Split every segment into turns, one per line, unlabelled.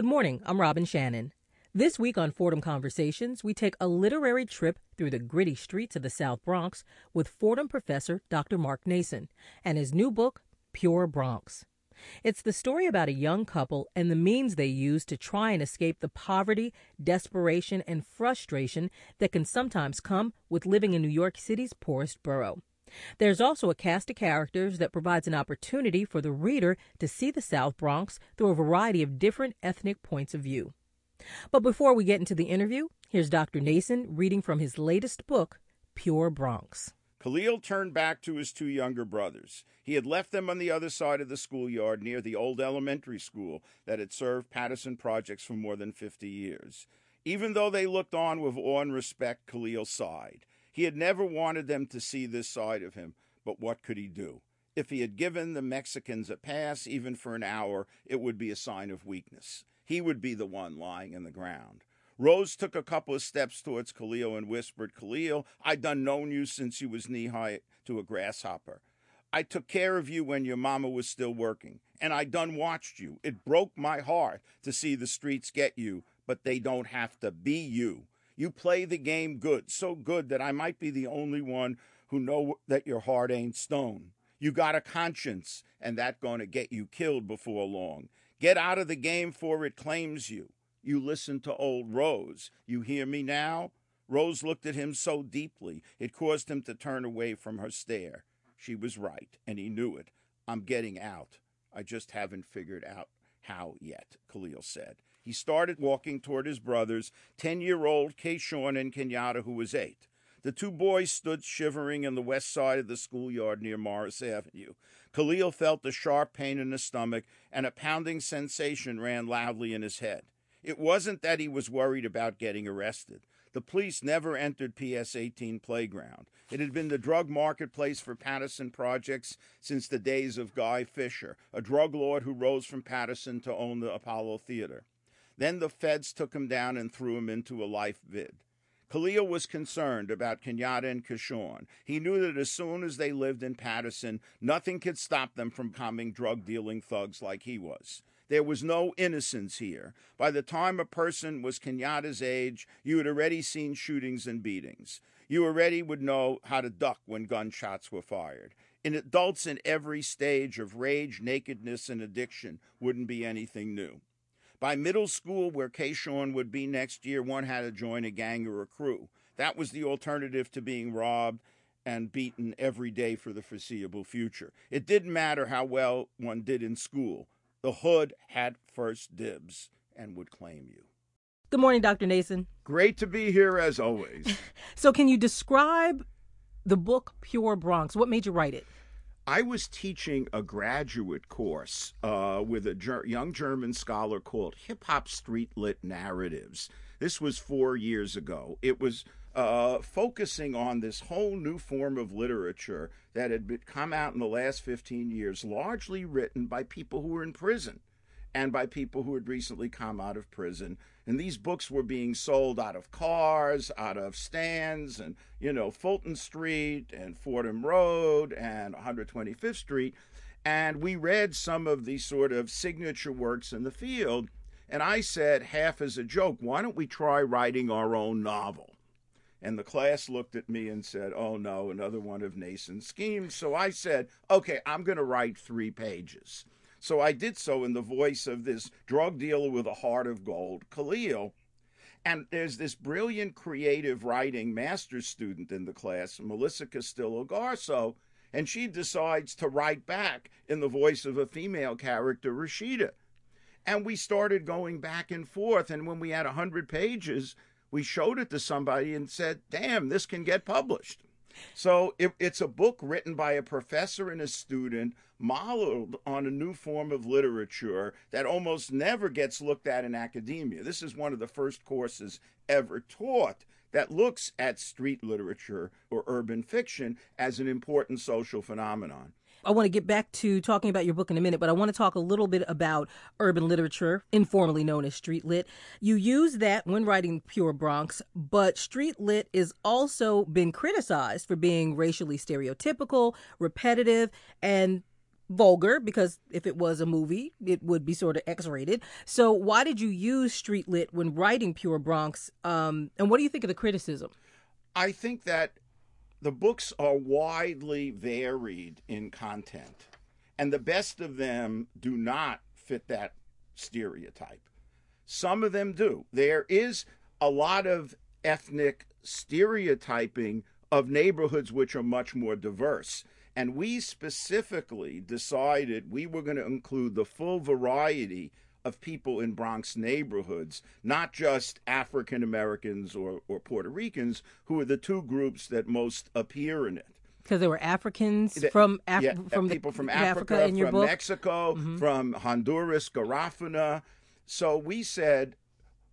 Good morning. I'm Robin Shannon. This week on Fordham Conversations, we take a literary trip through the gritty streets of the South Bronx with Fordham professor Dr. Mark Naison and his new book, Pure Bronx. It's the story about a young couple and the means they use to try and escape the poverty, desperation, and frustration that can sometimes come with living in New York City's poorest borough. There's also a cast of characters that provides an opportunity for the reader to see the South Bronx through a variety of different ethnic points of view. But before we get into the interview, here's Dr. Naison reading from his latest book, Pure Bronx.
Khalil turned back to his two younger brothers. He had left them on the other side of the schoolyard near the old elementary school that had served Patterson Projects for more than 50 years. Even though they looked on with awe and respect, Khalil sighed. He had never wanted them to see this side of him, but what could he do? If he had given the Mexicans a pass, even for an hour, it would be a sign of weakness. He would be the one lying in the ground. Rose took a couple of steps towards Khalil and whispered, Khalil, I done known you since you was knee high to a grasshopper. I took care of you when your mama was still working, and I done watched you. It broke my heart to see the streets get you, but they don't have to be you. You play the game good, so good that I might be the only one who know that your heart ain't stone. You got a conscience, and that going to get you killed before long. Get out of the game for it claims you. You listen to old Rose. You hear me now? Rose looked at him so deeply it caused him to turn away from her stare. She was right, and he knew it. I'm getting out. I just haven't figured out how yet, Khalil said. He started walking toward his brothers, 10 year old Kayshawn and Kenyatta, who was eight. The two boys stood shivering in the west side of the schoolyard near Morris Avenue. Khalil felt a sharp pain in his stomach, and a pounding sensation ran loudly in his head. It wasn't that he was worried about getting arrested. The police never entered PS 18 playground. It had been the drug marketplace for Patterson projects since the days of Guy Fisher, a drug lord who rose from Patterson to own the Apollo Theater. Then the feds took him down and threw him into a life vid. Khalil was concerned about Kenyatta and Kayshawn. He knew that as soon as they lived in Patterson, nothing could stop them from becoming drug dealing thugs like he was. There was no innocence here. By the time a person was Kenyatta's age, you had already seen shootings and beatings. You already would know how to duck when gunshots were fired. In adults in every stage of rage, nakedness, and addiction wouldn't be anything new. By middle school, where Kayshawn would be next year, one had to join a gang or a crew. That was the alternative to being robbed and beaten every day for the foreseeable future. It didn't matter how well one did in school. The hood had first dibs and would claim you.
Good morning, Dr. Naison.
Great to be here as always.
so, can you describe the book Pure Bronx? What made you write it?
I was teaching a graduate course uh, with a ger- young German scholar called Hip Hop Street Lit Narratives. This was four years ago. It was uh, focusing on this whole new form of literature that had been, come out in the last 15 years, largely written by people who were in prison and by people who had recently come out of prison. And these books were being sold out of cars, out of stands, and, you know, Fulton Street and Fordham Road and 125th Street. And we read some of these sort of signature works in the field. And I said, half as a joke, why don't we try writing our own novel? And the class looked at me and said, Oh no, another one of Naison's schemes. So I said, Okay, I'm going to write three pages. So I did so in the voice of this drug dealer with a heart of gold, Khalil. And there's this brilliant creative writing master's student in the class, Melissa Castillo Garsow, and she decides to write back in the voice of a female character, Rashida. And we started going back and forth. And when we had 100 pages, we showed it to somebody and said, damn, this can get published. So it, it's a book written by a professor and a student, modeled on a new form of literature that almost never gets looked at in academia. This is one of the first courses ever taught that looks at street literature or urban fiction as an important social phenomenon.
I want to get back to talking about your book in a minute, but I want to talk a little bit about urban literature, informally known as street lit. You use that when writing Pure Bronx, but street lit is also been criticized for being racially stereotypical, repetitive, and vulgar because if it was a movie, it would be sort of X-rated. So why did you use street lit when writing Pure Bronx? Um, and what do you think of the criticism?
I think that the books are widely varied in content, and the best of them do not fit that stereotype. Some of them do. There is a lot of ethnic stereotyping of neighborhoods which are much more diverse. And we specifically decided we were going to include the full variety of people in Bronx neighborhoods, not just African Americans or, or Puerto Ricans, who are the two groups that most appear in it.
Because there were Africans from Af-
yeah,
from
people
the,
from Africa,
your
from
book.
Mexico, mm-hmm. from Honduras, Garifuna. So we said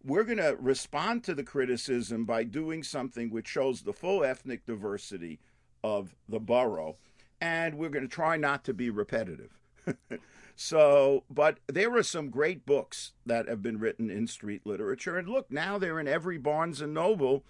we're going to respond to the criticism by doing something which shows the full ethnic diversity of the borough, and we're going to try not to be repetitive. so, but there are some great books that have been written in street literature, and look, now they're in every Barnes and Noble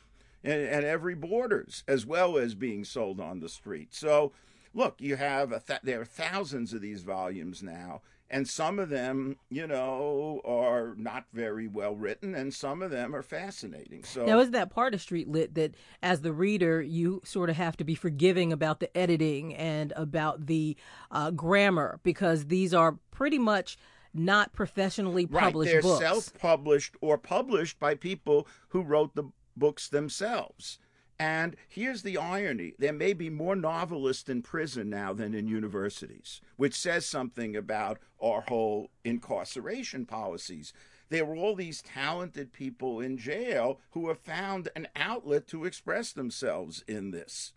and, and every Borders, as well as being sold on the street. So, look, you have th- there are thousands of these volumes now, and some of them, you know, are not very well written, and some of them are fascinating. So
now, is that part of Street Lit that, as the reader, you sort of have to be forgiving about the editing and about the uh, grammar because these are pretty much not professionally published
right, they're
books.
self-published or published by people who wrote the books themselves. And here's the irony there may be more novelists in prison now than in universities, which says something about our whole incarceration policies. There were all these talented people in jail who have found an outlet to express themselves in this.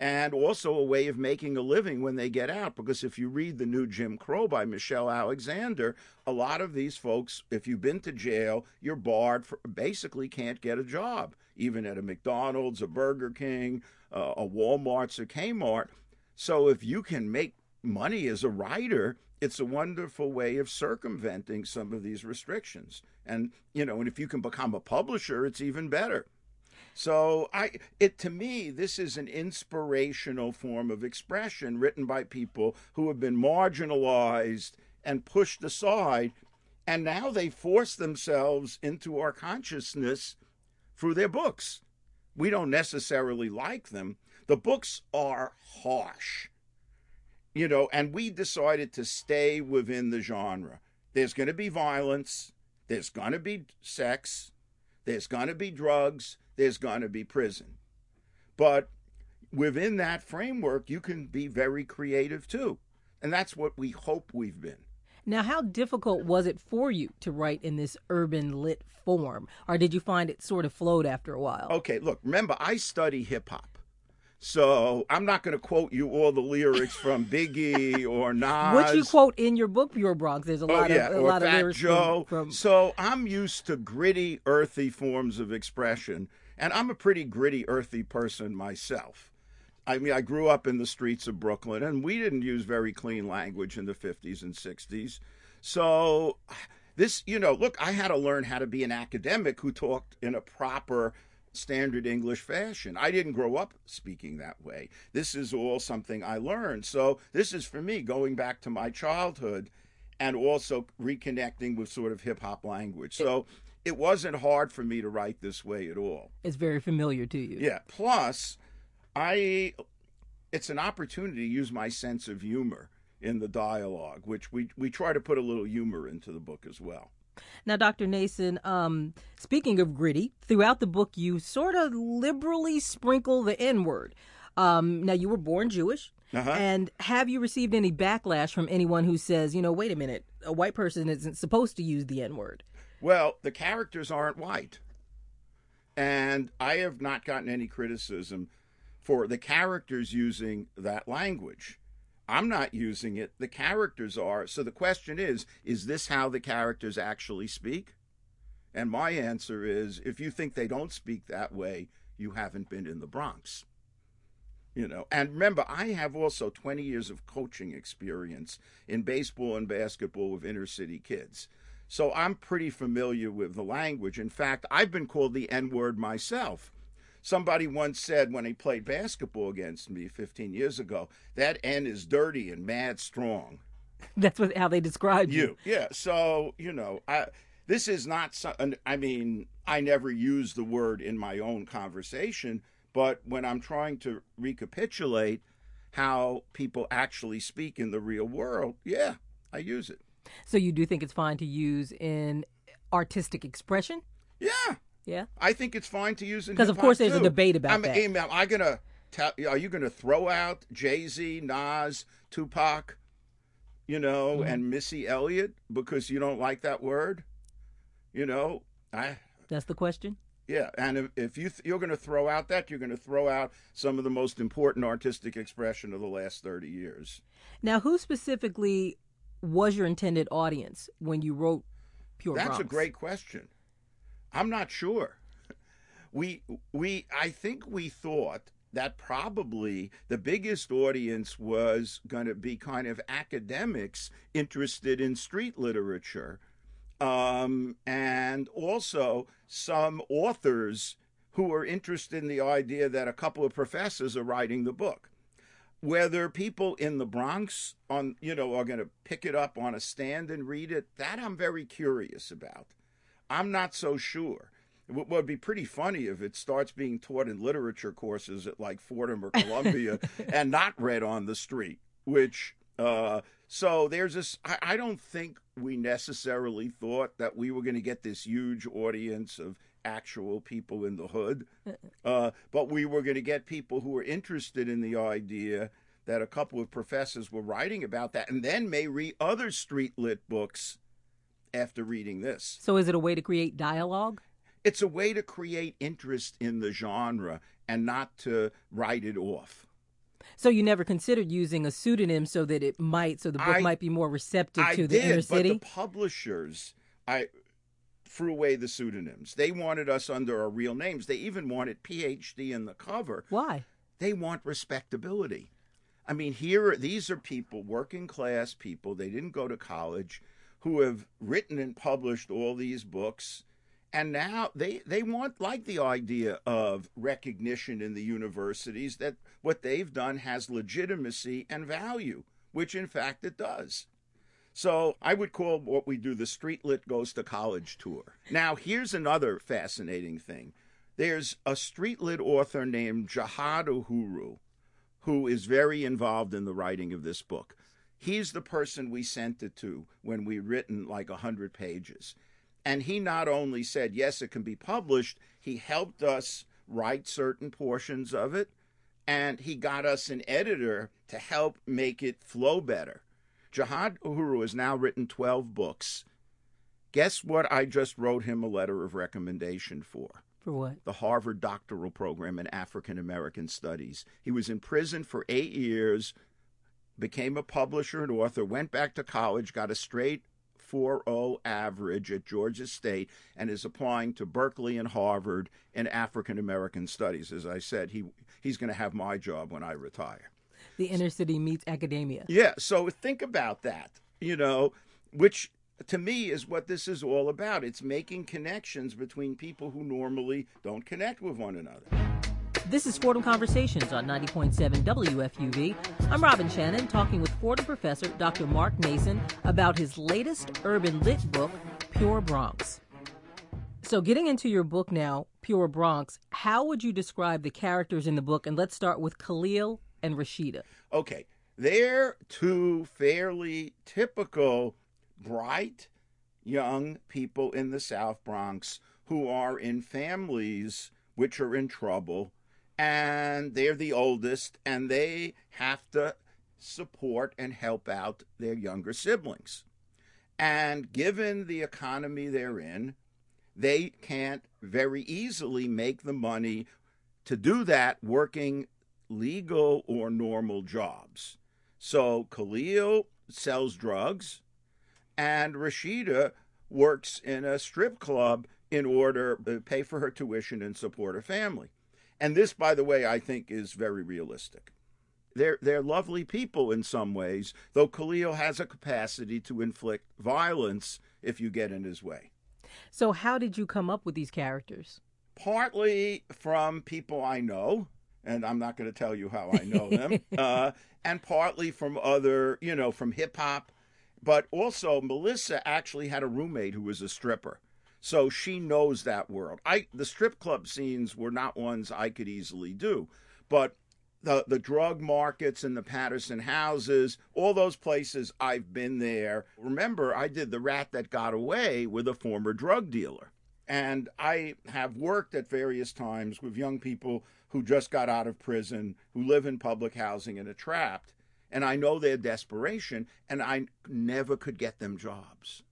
And also a way of making a living when they get out. Because if you read the new Jim Crow by Michelle Alexander, a lot of these folks, if you've been to jail, you're barred, for, basically can't get a job even at a McDonald's, a Burger King, uh, a Walmart's, a Kmart. So if you can make money as a writer, it's a wonderful way of circumventing some of these restrictions. And you know, and if you can become a publisher, it's even better. So I it to me this is an inspirational form of expression written by people who have been marginalized and pushed aside and now they force themselves into our consciousness through their books. We don't necessarily like them. The books are harsh, you know, and we decided to stay within the genre. There's going to be violence, there's going to be sex, there's going to be drugs, there's going to be prison. But within that framework, you can be very creative too. And that's what we hope we've been.
Now, how difficult was it for you to write in this urban lit form? Or did you find it sort of flowed after a while?
Okay, look, remember, I study hip hop. So I'm not going to quote you all the lyrics from Biggie or Nas.
Which you quote in your book, Pure Bronx. There's a
oh,
lot
yeah,
of a lot
Fat
of lyrics
Joe.
From, from...
So I'm used to gritty, earthy forms of expression, and I'm a pretty gritty, earthy person myself. I mean, I grew up in the streets of Brooklyn, and we didn't use very clean language in the 50s and 60s. So, this, you know, look, I had to learn how to be an academic who talked in a proper standard English fashion. I didn't grow up speaking that way. This is all something I learned. So, this is for me going back to my childhood and also reconnecting with sort of hip hop language. So, it wasn't hard for me to write this way at all.
It's very familiar to you.
Yeah. Plus, I it's an opportunity to use my sense of humor in the dialogue, which we we try to put a little humor into the book as well.
Now, Dr. Naison, um, speaking of gritty, throughout the book you sort of liberally sprinkle the N word. Um, now, you were born Jewish.
Uh-huh.
And have you received any backlash from anyone who says, you know, wait a minute, a white person isn't supposed to use the N word?
Well, the characters aren't white. And I have not gotten any criticism for the characters using that language. I'm not using it, the characters are. So the question is is this how the characters actually speak? And my answer is if you think they don't speak that way, you haven't been in the Bronx. You know, and remember, I have also 20 years of coaching experience in baseball and basketball with inner city kids. So I'm pretty familiar with the language. In fact, I've been called the N word myself. Somebody once said when he played basketball against me 15 years ago, that N is dirty and mad strong.
That's what how they described you.
You, yeah. So you know, I this is not. So, I mean, I never use the word in my own conversation, but when I'm trying to recapitulate how people actually speak in the real world, yeah, I use it.
So you do think it's fine to use in artistic expression?
Yeah.
Yeah.
I think it's fine to use in
Because of course there's a debate about
I'm,
that.
Am, am I gonna? Tell, are you gonna throw out Jay Z, Nas, Tupac, you know,
Mm-hmm.
and Missy Elliott because you don't like that word? You know, I
That's the question.
yeah, and if, if you th- you're going to throw out that, you're going to throw out some of the most important artistic expression of the last thirty years.
Now, who specifically was your intended audience when you wrote Pure
That's a great question. I'm not sure. We we I think we thought that probably the biggest audience was going to be kind of academics interested in street literature, um, and also some authors who are interested in the idea that a couple of professors are writing the book. Whether people in the Bronx on you know are going to pick it up on a stand and read it, that I'm very curious about. I'm not so sure. It would be pretty funny if it starts being taught in literature courses at like Fordham or Columbia and not read on the street. Which uh, so there's this. I, I don't think we necessarily thought that we were going to get this huge audience of actual people in the hood, uh, but we were going to get people who were interested in the idea that a couple of professors were writing about that, and then may read other street lit books after reading this.
So, is it a way to create dialogue?
It's a way to create interest in the genre and not to write it off.
So, you never considered using a pseudonym so that it might, so the book
I-
might be more receptive
I
to the
did,
inner
but
city?
the publishers, I threw away the pseudonyms. They wanted us under our real names. They even wanted PhD in the cover.
Why?
They want respectability. I mean, here these are people, working class people. They didn't go to college, who have written and published all these books, and now they they want like the idea of recognition in the universities that what they've done has legitimacy and value, which in fact it does. So I would call what we do the Street Lit Goes to College tour. Now, here's another fascinating thing. There's a street lit author named Jihad Uhuru who is very involved in the writing of this book. He's the person we sent it to when we written like a hundred pages. And he not only said, yes, it can be published, he helped us write certain portions of it, and he got us an editor to help make it flow better. Jihad Uhuru has now written 12 books. Guess what I just wrote him a letter of recommendation for?
For what?
the Harvard doctoral program in African American Studies. He was in prison for eight years, became a publisher and author, went back to college, got a straight 4.0 average at Georgia State, and is applying to Berkeley and Harvard in African American Studies. As I said, he he's going to have my job when I retire.
The inner city meets academia.
Yeah, so think about that, you know, which to me is what this is all about. It's making connections between people who normally don't connect with one another.
This is Fordham Conversations on 90.7 WFUV. I'm Robin Shannon talking with Fordham professor Dr. Mark Naison about his latest urban lit book, Pure Bronx. So, getting into your book now, Pure Bronx, how would you describe the characters in the book? And let's start with Khalil and Rashida.
Okay, they're two fairly typical, bright, young people in the South Bronx who are in families which are in trouble, and they're the oldest, and they have to support and help out their younger siblings. And given the economy they're in, they can't very easily make the money to do that working legal or normal jobs. So Khalil sells drugs, and Rashida works in a strip club in order to pay for her tuition and support her family. And this, by the way, I think is very realistic. They're, they're lovely people in some ways, though Khalil has a capacity to inflict violence if you get in his way.
So, how did you come up with these characters?
partly from people I know, and I'm not going to tell you how I know them, uh, and partly from other, you know, from hip hop. But also, Melissa actually had a roommate who was a stripper. So she knows that world. I the strip club scenes were not ones I could easily do, but the the drug markets and the Patterson houses, all those places I've been there. Remember, I did the rat that got away with a former drug dealer. And I have worked at various times with young people who just got out of prison, who live in public housing and are trapped. And I know their desperation, and I never could get them jobs.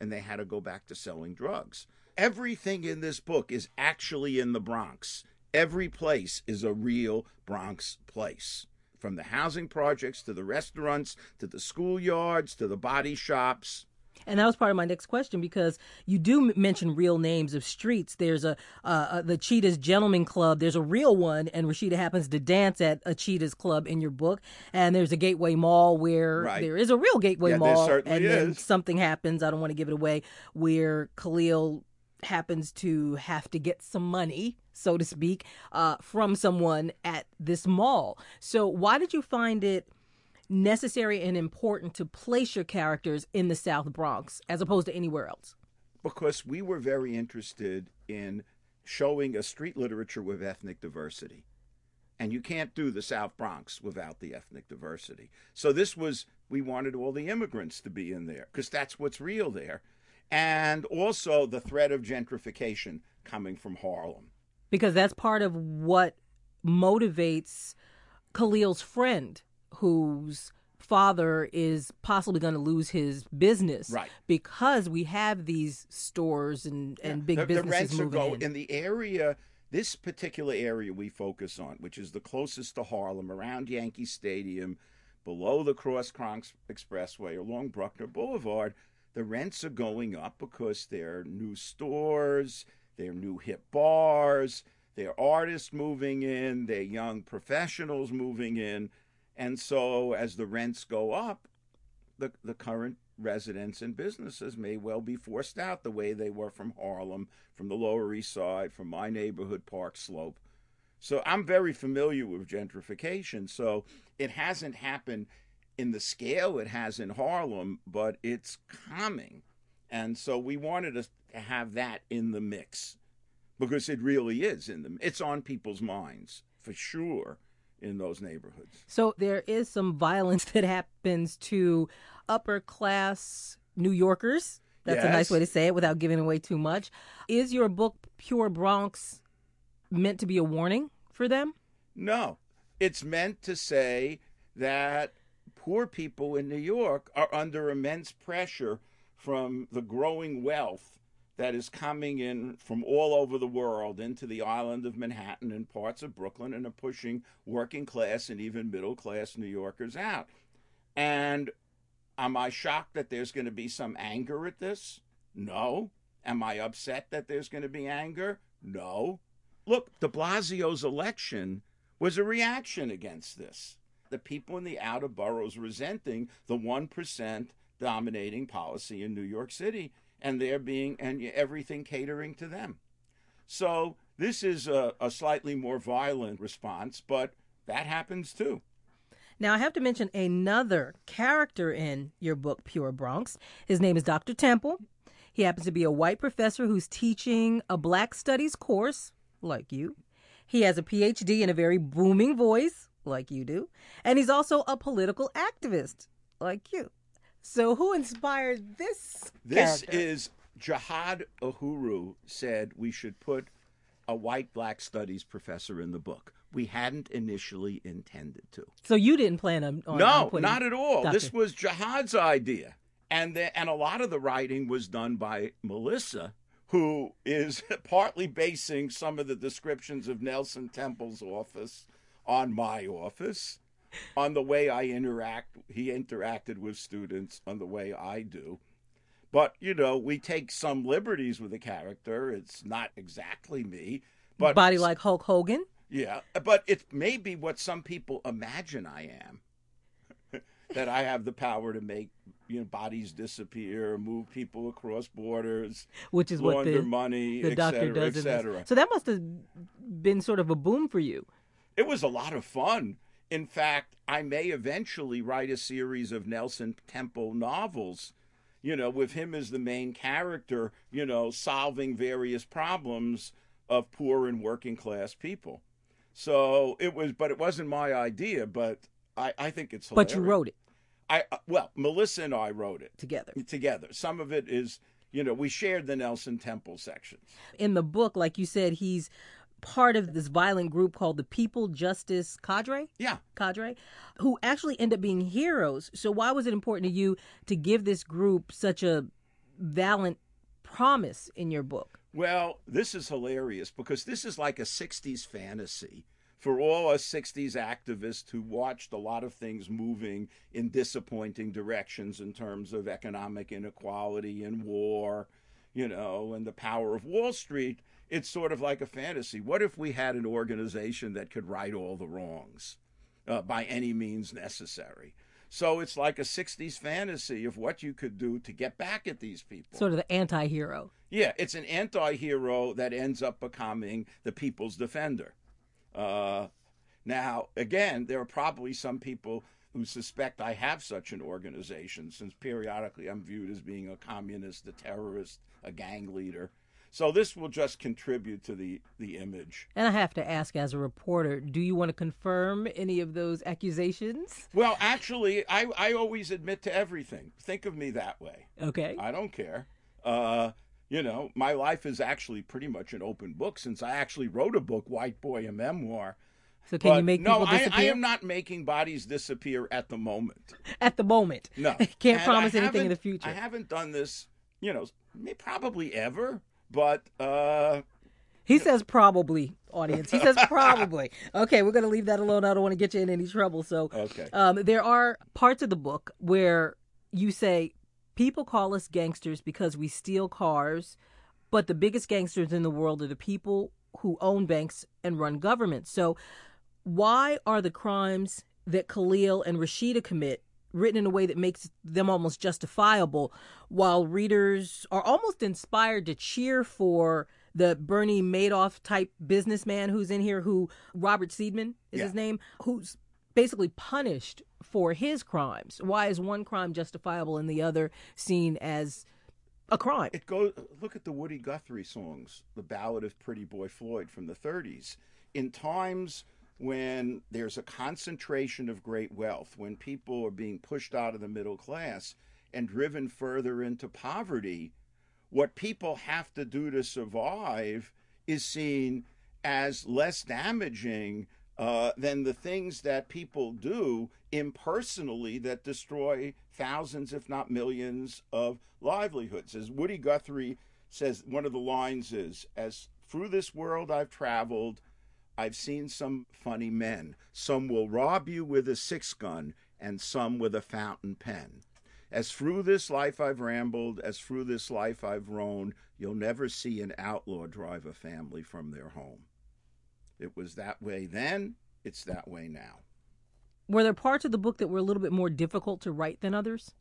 And they had to go back to selling drugs. Everything in this book is actually in the Bronx. Every place is a real Bronx place. From the housing projects to the restaurants to the schoolyards to the body shops.
And that was part of my next question because you do mention real names of streets. There's a uh, uh, the Cheetah's Gentleman Club. There's a real one, and Rashida happens to dance at a Cheetah's Club in your book. And there's a Gateway Mall where
Right.
there is a real Gateway
Yeah,
Mall,
certainly
and then
is.
something happens. I don't want to give it away. Where Khalil happens to have to get some money, so to speak, uh, from someone at this mall. So why did you find it? Necessary and important to place your characters in the South Bronx as opposed to anywhere else?
because we were very interested in showing a street literature with ethnic diversity. And you can't do the South Bronx without the ethnic diversity. So this was, we wanted all the immigrants to be in there because that's what's real there. And also the threat of gentrification coming from Harlem.
Because that's part of what motivates Khalil's friend, whose father is possibly going to lose his business.
Right.
Because we have these stores and, and big
the, the
businesses
rents are
moving
go
in.
in the area this particular area we focus on which is the closest to harlem around yankee stadium below the cross bronx expressway along bruckner boulevard the rents are going up because there are new stores there are new hip bars there are artists moving in there are young professionals moving in and so as the rents go up the, the current residents and businesses may well be forced out the way they were from Harlem, from the Lower East Side, from my neighborhood, Park Slope. So I'm very familiar with gentrification. So it hasn't happened in the scale it has in Harlem, but it's coming. And so we wanted to have that in the mix because it really is in the it's on people's minds for sure in those neighborhoods.
So there is some violence that happens to upper class New Yorkers. That's a nice way to say it without giving away too much. Is your book Pure Bronx meant to be a warning for them?
No, it's meant to say that poor people in New York are under immense pressure from the growing wealth that is coming in from all over the world into the island of Manhattan and parts of Brooklyn and are pushing working class and even middle class New Yorkers out. And am I shocked that there's going to be some anger at this? No. Am I upset that there's going to be anger? No. Look, de Blasio's election was a reaction against this. The people in the outer boroughs resenting the 1% dominating policy in New York City and they're being and everything catering to them. So this is a, a slightly more violent response, but that happens too.
Now, I have to mention another character in your book, Pure Bronx. His name is Dr. Temple. He happens to be a white professor who's teaching a black studies course, like you. He has a PhD in a very booming voice, like you do. And he's also a political activist, like you. So, who inspired this?
This
character?
is Jihad Uhuru said we should put a white black studies professor in the book. We hadn't initially intended to.
So you didn't plan on, on on
No,
putting
not at all.
Dr.
This was Jihad's idea. And the, and a lot of the writing was done by Melissa, who is partly basing some of the descriptions of Nelson Temple's office on my office, on the way I interact he interacted with students, on the way I do. But, you know, we take some liberties with the character. It's not exactly me. But
body like Hulk Hogan.
yeah, but it may be what some people imagine I am. that I have the power to make you know bodies disappear, move people across borders,
which is what
launder
the,
money,
the
et
doctor
cetera,
does.
et cetera.
So that must have been sort of a boom for you.
It was a lot of fun. In fact, I may eventually write a series of Nelson Temple novels, you know, with him as the main character, you know, solving various problems of poor and working class people. So it was, but it wasn't my idea, but I, I think it's hilarious.
But you wrote it
I, uh, well, Melissa and I wrote it
together.
together. Some of it is, you know, we shared the Nelson Temple sections.
In the book, like you said, he's part of this violent group called the People Justice Cadre.
Yeah.
Cadre, who actually end up being heroes. So why was it important to you to give this group such a valiant promise in your book?
Well, this is hilarious because this is like a 60s fantasy for all us 60s activists who watched a lot of things moving in disappointing directions in terms of economic inequality and war, you know, and the power of Wall Street. It's sort of like a fantasy. What if we had an organization that could right all the wrongs uh, by any means necessary? So it's like a 60s fantasy of what you could do to get back at these people.
Sort of the anti hero.
Yeah, it's an anti hero that ends up becoming the people's defender. Uh, now, again, there are probably some people who suspect I have such an organization, since periodically I'm viewed as being a communist, a terrorist, a gang leader. So this will just contribute to the, the image.
And I have to ask, as a reporter, do you want to confirm any of those accusations?
Well, actually, I, I always admit to everything. Think of me that way.
Okay.
I don't care. Uh, you know, my life is actually pretty much an open book since I actually wrote a book, White Boy, a memoir.
So can
But
you make
no,
people
I,
disappear?
I am not making bodies disappear at the moment.
At the moment.
No,
Can't
And
promise
I
anything in the future.
I haven't done this, you know, probably ever, but uh,
He says probably, audience. He says probably. Okay, we're going to leave that alone. I don't want to get you in any trouble. So,
Okay.
um, there are parts of the book where you say people call us gangsters because we steal cars, but the biggest gangsters in the world are the people who own banks and run governments. So, why are the crimes that Khalil and Rashida commit written in a way that makes them almost justifiable, while readers are almost inspired to cheer for the Bernie Madoff type businessman who's in here, who Robert Seidman is
Yeah.
his name, who's basically punished for his crimes. Why is one crime justifiable and the other seen as a crime?
It goes. Look at the Woody Guthrie songs, the Ballad of Pretty Boy Floyd from the 30s. In times when there's a concentration of great wealth, when people are being pushed out of the middle class and driven further into poverty, what people have to do to survive is seen as less damaging uh, than the things that people do impersonally that destroy thousands, if not millions, of livelihoods. As Woody Guthrie says, one of the lines is, "As through this world I've traveled, I've seen some funny men. Some will rob you with a six gun, and some with a fountain pen." As through this life I've rambled, as through this life I've roamed, you'll never see an outlaw drive a family from their home. It was that way then, it's that way now.
Were there parts of the book that were a little bit more difficult to write than others?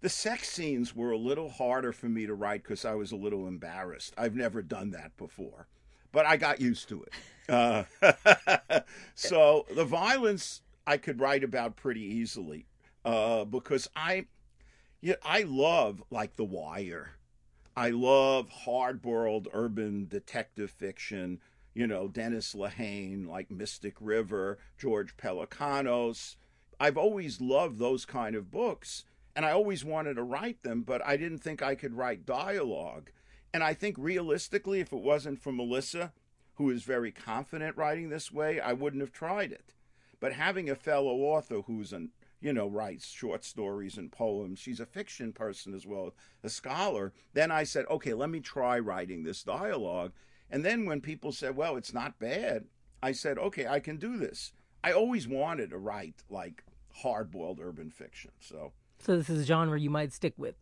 The sex scenes were a little harder for me to write because I was a little embarrassed. I've never done that before, but I got used to it. Uh, so the violence I could write about pretty easily uh, because I, yeah, I love like The Wire. I love hard-boiled urban detective fiction. You know, Dennis Lehane, like Mystic River, George Pelecanos. I've always loved those kind of books, and I always wanted to write them, but I didn't think I could write dialogue. And I think realistically, if it wasn't for Melissa, who is very confident writing this way, I wouldn't have tried it. But having a fellow author who's an you know, writes short stories and poems. She's a fiction person as well, a scholar. Then I said, okay, let me try writing this dialogue. And then when people said, well, it's not bad, I said, okay, I can do this. I always wanted to write like hard boiled urban fiction. So
So this is a genre you might stick with.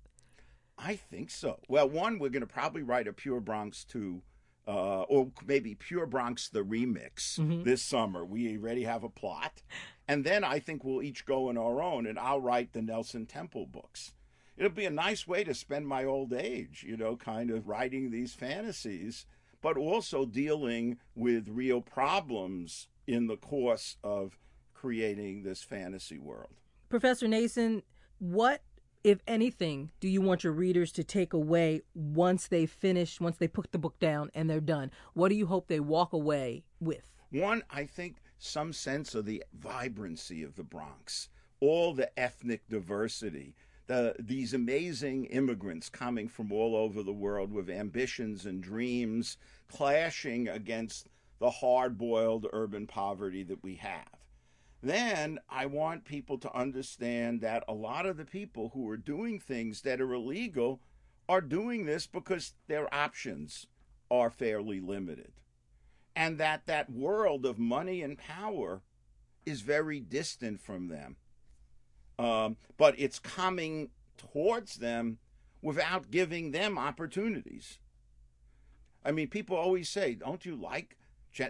I think so. Well, one, we're going to probably write a Pure Bronx 2. Uh, or maybe Pure Bronx the remix this summer. We already have a plot. And then I think we'll each go in our own, and I'll write the Nelson Temple books. it'll be a nice way to spend my old age, you know, kind of writing these fantasies, but also dealing with real problems in the course of creating this fantasy world.
Professor Naison, what, if anything, do you want your readers to take away once they finish, once they put the book down and they're done? What do you hope they walk away with?
One, I think some sense of the vibrancy of the Bronx, all the ethnic diversity, the, these amazing immigrants coming from all over the world with ambitions and dreams clashing against the hard boiled urban poverty that we have. Then I want people to understand that a lot of the people who are doing things that are illegal are doing this because their options are fairly limited. And that that world of money and power is very distant from them. Um, but it's coming towards them without giving them opportunities. I mean, people always say, don't you like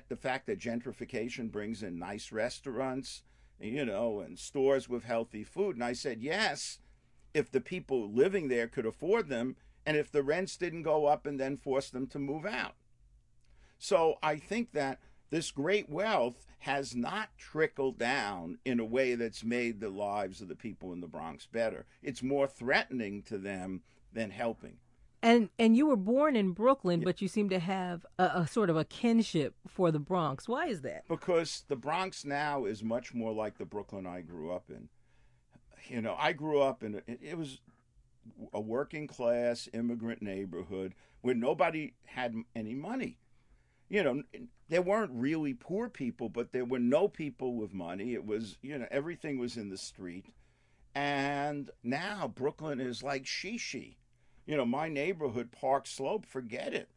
the fact that gentrification brings in nice restaurants, you know, and stores with healthy food? And I said, yes, if the people living there could afford them and if the rents didn't go up and then force them to move out. So I think that this great wealth has not trickled down in a way that's made the lives of the people in the Bronx better. It's more threatening to them than helping.
And and you were born in Brooklyn, yeah. but you seem to have a, a, sort of a kinship for the Bronx. Why is that?
Because the Bronx now is much more like the Brooklyn I grew up in. You know, I grew up in it, it was a working class immigrant neighborhood where nobody had any money. You know, there weren't really poor people, but there were no people with money. It was, you know, everything was in the street. And now Brooklyn is like shishi you know, my neighborhood, Park Slope, forget it.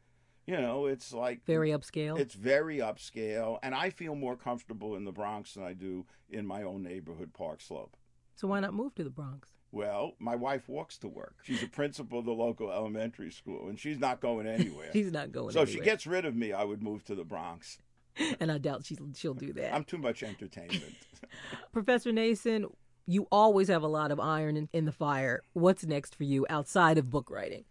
You know, it's like
very upscale.
It's very upscale, and I feel more comfortable in the Bronx than I do in my own neighborhood, Park Slope.
So why not move to the Bronx?
Well, my wife walks to work. She's a principal of the local elementary school, and she's not going anywhere.
she's not going. Anywhere.
So
anywhere.
if she gets rid of me, I would move to the Bronx.
and I doubt she'll she'll do that.
I'm too much entertainment.
Professor Naison, you always have a lot of iron in, in the fire. What's next for you outside of book writing?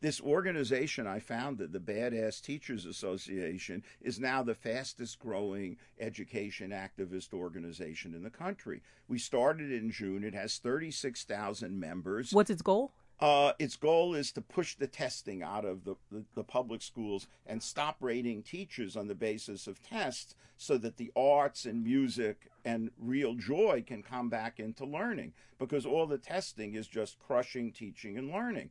This organization I founded, the Badass Teachers Association, is now the fastest growing education activist organization in the country. We started in June. It has 36,000 members.
What's its goal?
Uh, its goal is to push the testing out of the, the, the, public schools and stop rating teachers on the basis of tests so that the arts and music and real joy can come back into learning because all the testing is just crushing teaching and learning.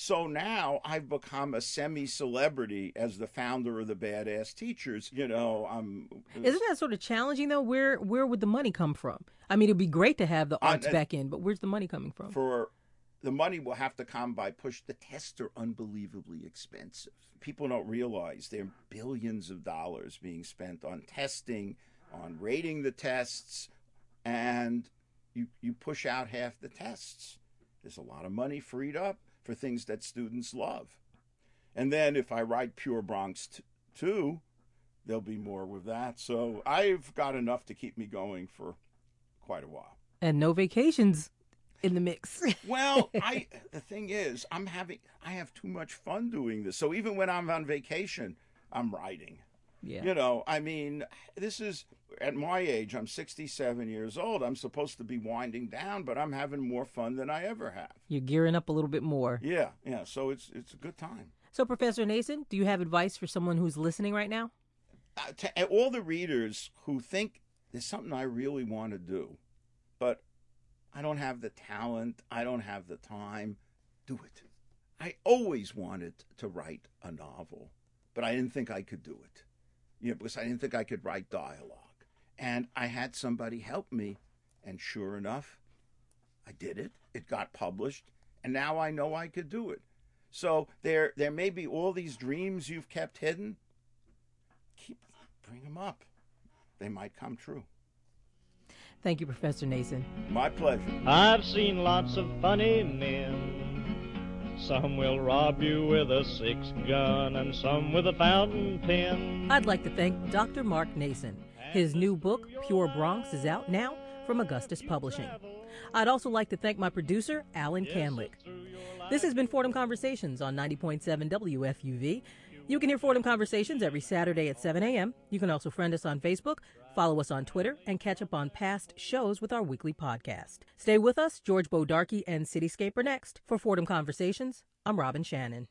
So now I've become a semi celebrity as the founder of the Badass Teachers. You know, I'm.
Isn't that sort of challenging though? Where where would the money come from? I mean, it'd be great to have the arts uh, back in, but where's the money coming from?
For the money will have to come by push. The tests are unbelievably expensive. People don't realize there are billions of dollars being spent on testing, on rating the tests, and you, you push out half the tests. There's a lot of money freed up for things that students love. And then if I write Pure Bronx t- 2, there'll be more with that. So I've got enough to keep me going for quite a while.
And no vacations in the mix.
well, I the thing is, I'm having I have too much fun doing this. So even when I'm on vacation, I'm writing.
Yeah.
You know, I mean, this is at my age, I'm 67 years old. I'm supposed to be winding down, but I'm having more fun than I ever have.
You're gearing up a little bit more.
Yeah, yeah. So it's it's a good time.
So, Professor Naison, do you have advice for someone who's listening right now?
Uh, to all the readers who think there's something I really want to do, I don't have the talent, I don't have the time. Do it. I always wanted to write a novel, but I didn't think I could do it. You know, because I didn't think I could write dialogue. And I had somebody help me, and sure enough, I did it. It got published, and now I know I could do it. So there there may be all these dreams you've kept hidden. Keep bring them up. They might come true.
Thank you, Professor Naison.
My pleasure.
I've seen lots of funny men. Some will rob you with a six gun and some with a fountain pen.
I'd like to thank Dr. Mark Naison. His new book, Pure Bronx, is out now from Augustus Publishing. I'd also like to thank my producer, Alan Canlick. This has been Fordham Conversations on 90.7 WFUV. You can hear Fordham Conversations every Saturday at 7 a.m. You can also friend us on Facebook, follow us on Twitter, and catch up on past shows with our weekly podcast. Stay with us. George Bodarky and Cityscape are next. For Fordham Conversations, I'm Robin Shannon.